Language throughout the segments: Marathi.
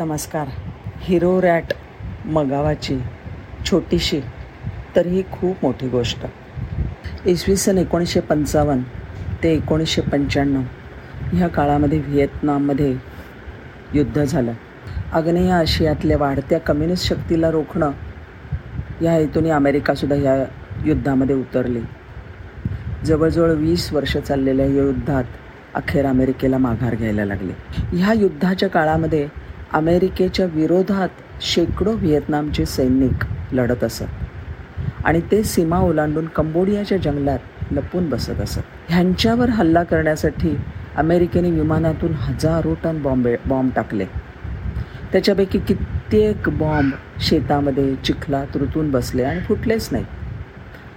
नमस्कार. हिरो रॅट मगावाची छोटीशी तर ही खूप मोठी गोष्ट. इसवी सन एकोणीसशे पंचावन्न ते एकोणीसशे पंच्याण्णव ह्या काळामध्ये व्हिएतनाममध्ये युद्ध झालं. आग्नेय आशियातल्या वाढत्या कम्युनिस्ट शक्तीला रोखणं या हेतूने अमेरिकासुद्धा ह्या युद्धामध्ये उतरली. जवळजवळ वीस वर्ष चाललेल्या या युद्धात अखेर अमेरिकेला माघार घ्यायला लागले. ह्या युद्धाच्या काळामध्ये अमेरिकेच्या विरोधात शेकडो व्हिएतनामचे सैनिक लढत असत. आणि ते सीमा ओलांडून कंबोडियाच्या जंगलात लपून बसत असत. ह्यांच्यावर हल्ला करण्यासाठी अमेरिकेने विमानातून हजारो टन बॉम्बे बॉम्ब टाकले. त्याच्यापैकी कित्येक बॉम्ब शेतामध्ये चिखलात ऋतून बसले आणि फुटलेच नाही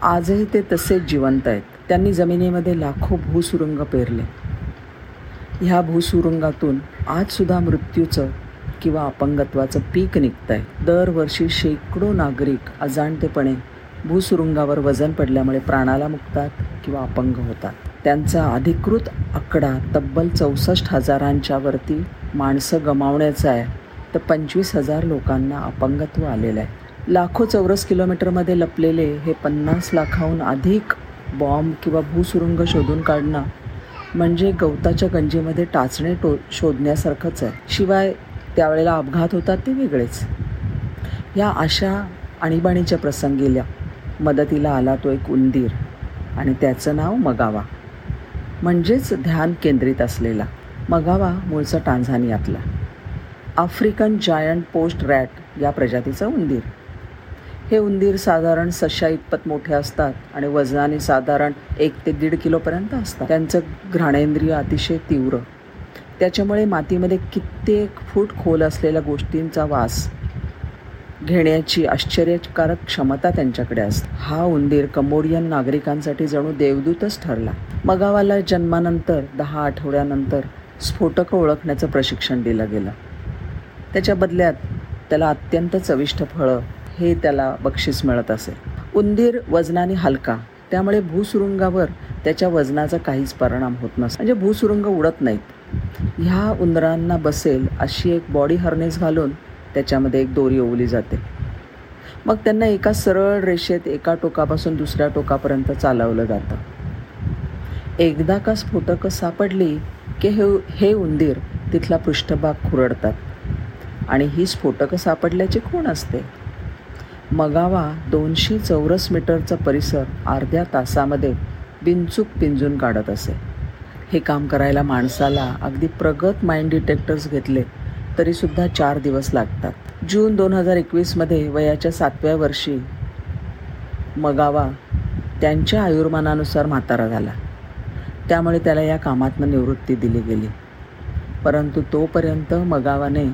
आजही ते तसेच जिवंत आहेत. त्यांनी जमिनीमध्ये लाखो भूसुरुंग पेरले. ह्या भूसुरुंगातून आजसुद्धा मृत्यूचं किंवा अपंगत्वाचं पीक निघतं आहे दरवर्षी शेकडो नागरिक अजाणतेपणे भूसुरुंगावर वजन पडल्यामुळे प्राणाला मुकतात किंवा अपंग होतात. त्यांचा अधिकृत आकडा तब्बल चौसष्ट हजारांच्या वरती माणसं गमावण्याचा आहे. तर पंचवीस हजार लोकांना अपंगत्व आलेलं आहे. लाखो चौरस किलोमीटरमध्ये लपलेले हे पन्नास लाखाहून अधिक बॉम्ब किंवा भूसुरुंग शोधून काढणं म्हणजे गवताच्या गंजीमध्ये टाचणे टो शोधण्यासारखंच आहे. शिवाय त्यावेळेला अपघात होतात ते वेगळेच. या अशा आणीबाणीच्या प्रसंगीला मदतीला आला तो एक उंदीर आणि त्याचं नाव मगावा. म्हणजेच ध्यान केंद्रित असलेला मगावा मूळचा टांझानियातला आफ्रिकन जायंट पोस्ट रॅट या प्रजातीचा उंदीर. हे उंदीर साधारण सशा इतपत मोठे असतात आणि वजनाने साधारण एक ते दीड किलोपर्यंत असतात. त्यांचं घ्राणेंद्रिय अतिशय तीव्र त्याच्यामुळे मातीमध्ये कित्येक फूट खोल असलेल्या गोष्टींचा वास घेण्याची आश्चर्यकारक क्षमता त्यांच्याकडे असते. हा उंदीर कंबोडियन नागरिकांसाठी जणू देवदूतच ठरला. मगावाला जन्मानंतर दहा आठवड्यानंतर स्फोटकं ओळखण्याचं प्रशिक्षण दिलं गेलं. त्याच्या बदल्यात त्याला अत्यंत चविष्ट फळं हे त्याला बक्षीस मिळत असे. उंदीर वजनाने हलका त्यामुळे भूसुरुंगावर त्याच्या वजनाचा काहीच परिणाम होत नसतो. म्हणजे भूसुरुंग उडत नाहीत. ह्या उंदरांना बसेल अशी एक बॉडी हर्नेस घालून त्याच्यामध्ये एक दोरी ओवली जाते. मग त्यांना एका सरळ रेषेत एका टोकापासून दुसऱ्या टोकापर्यंत चालवलं जातं. एकदा का स्फोटकं सापडली की हे हे उंदीर तिथला पृष्ठभाग खुरडतात आणि ही स्फोटकं सापडल्याची खूण असते. मगावा दोनशे चौरस मीटरचा परिसर अर्ध्या तासामध्ये बिनचूक पिंजून काढत असे. हे काम करायला माणसाला अगदी प्रगत माइंड डिटेक्टर्स घेतले तरीसुद्धा चार दिवस लागतात. जून दोन हजार एकवीसमध्ये वयाच्या सातव्या वर्षी मगावा त्यांच्या आयुर्मानानुसार म्हातारा झाला. त्यामुळे त्याला या कामातनं निवृत्ती दिली गेली. परंतु तोपर्यंत मगावाने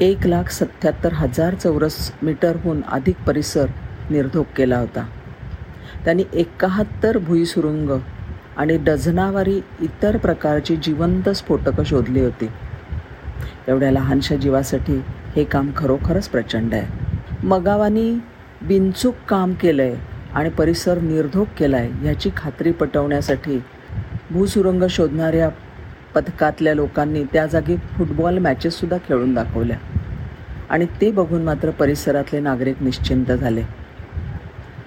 एक लाख सत्याहत्तर हजार चौरस मीटरहून अधिक परिसर निर्धोक केला होता. त्यांनी एकाहत्तर भुईसुरुंग आणि डझनावारी इतर प्रकारची जिवंत स्फोटकं शोधली होती. एवढ्या लहानशा जीवासाठी हे काम खरोखरच प्रचंड आहे. मगावानी बिनचूक काम केलं आहे आणि परिसर निर्धोक केला आहे ह्याची खात्री पटवण्यासाठी भूसुरुंग शोधणाऱ्या पथकातल्या लोकांनी त्या जागी फुटबॉल मॅचेससुद्धा खेळून दाखवल्या. आणि ते बघून मात्र परिसरातले नागरिक निश्चिंत झाले.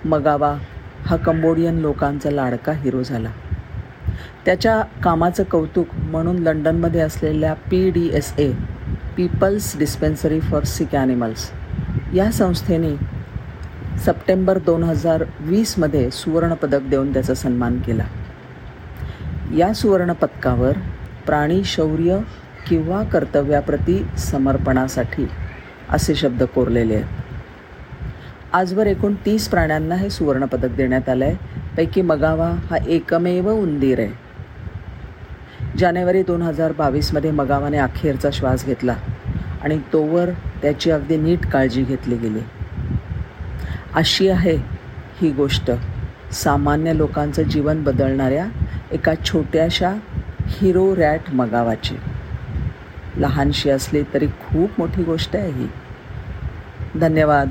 मगावा हा कंबोडियन लोकांचा लाडका हिरो झाला. त्याच्या कामाचं कौतुक म्हणून लंडनमध्ये असलेल्या P D S A people's dispensary for sick animals या संस्थेने सप्टेंबर दोन हजार वीसमध्ये सुवर्णपदक देऊन त्याचा सन्मान केला. या सुवर्णपदकावर प्राणी शौर्य किंवा कर्तव्याप्रती समर्पणासाठी असे शब्द कोरलेले आहेत. आजवर एकूण तीस प्राण्यांना हे सुवर्णपदक देण्यात आलं आहे पैकी मगावा हा एकमेव उंदीर आहे. जानेवारी दोन हजार बावीसमध्ये मगावाने अखेरचा श्वास घेतला आणि तोवर त्याची अगदी नीट काळजी घेतली गेली. अशी आहे ही गोष्ट. सामान्य लोकांचं जीवन बदलणाऱ्या एका छोट्याशा हिरो रॅट मगावाची. लहानशी असली तरी खूप मोठी गोष्ट आहे ही. धन्यवाद.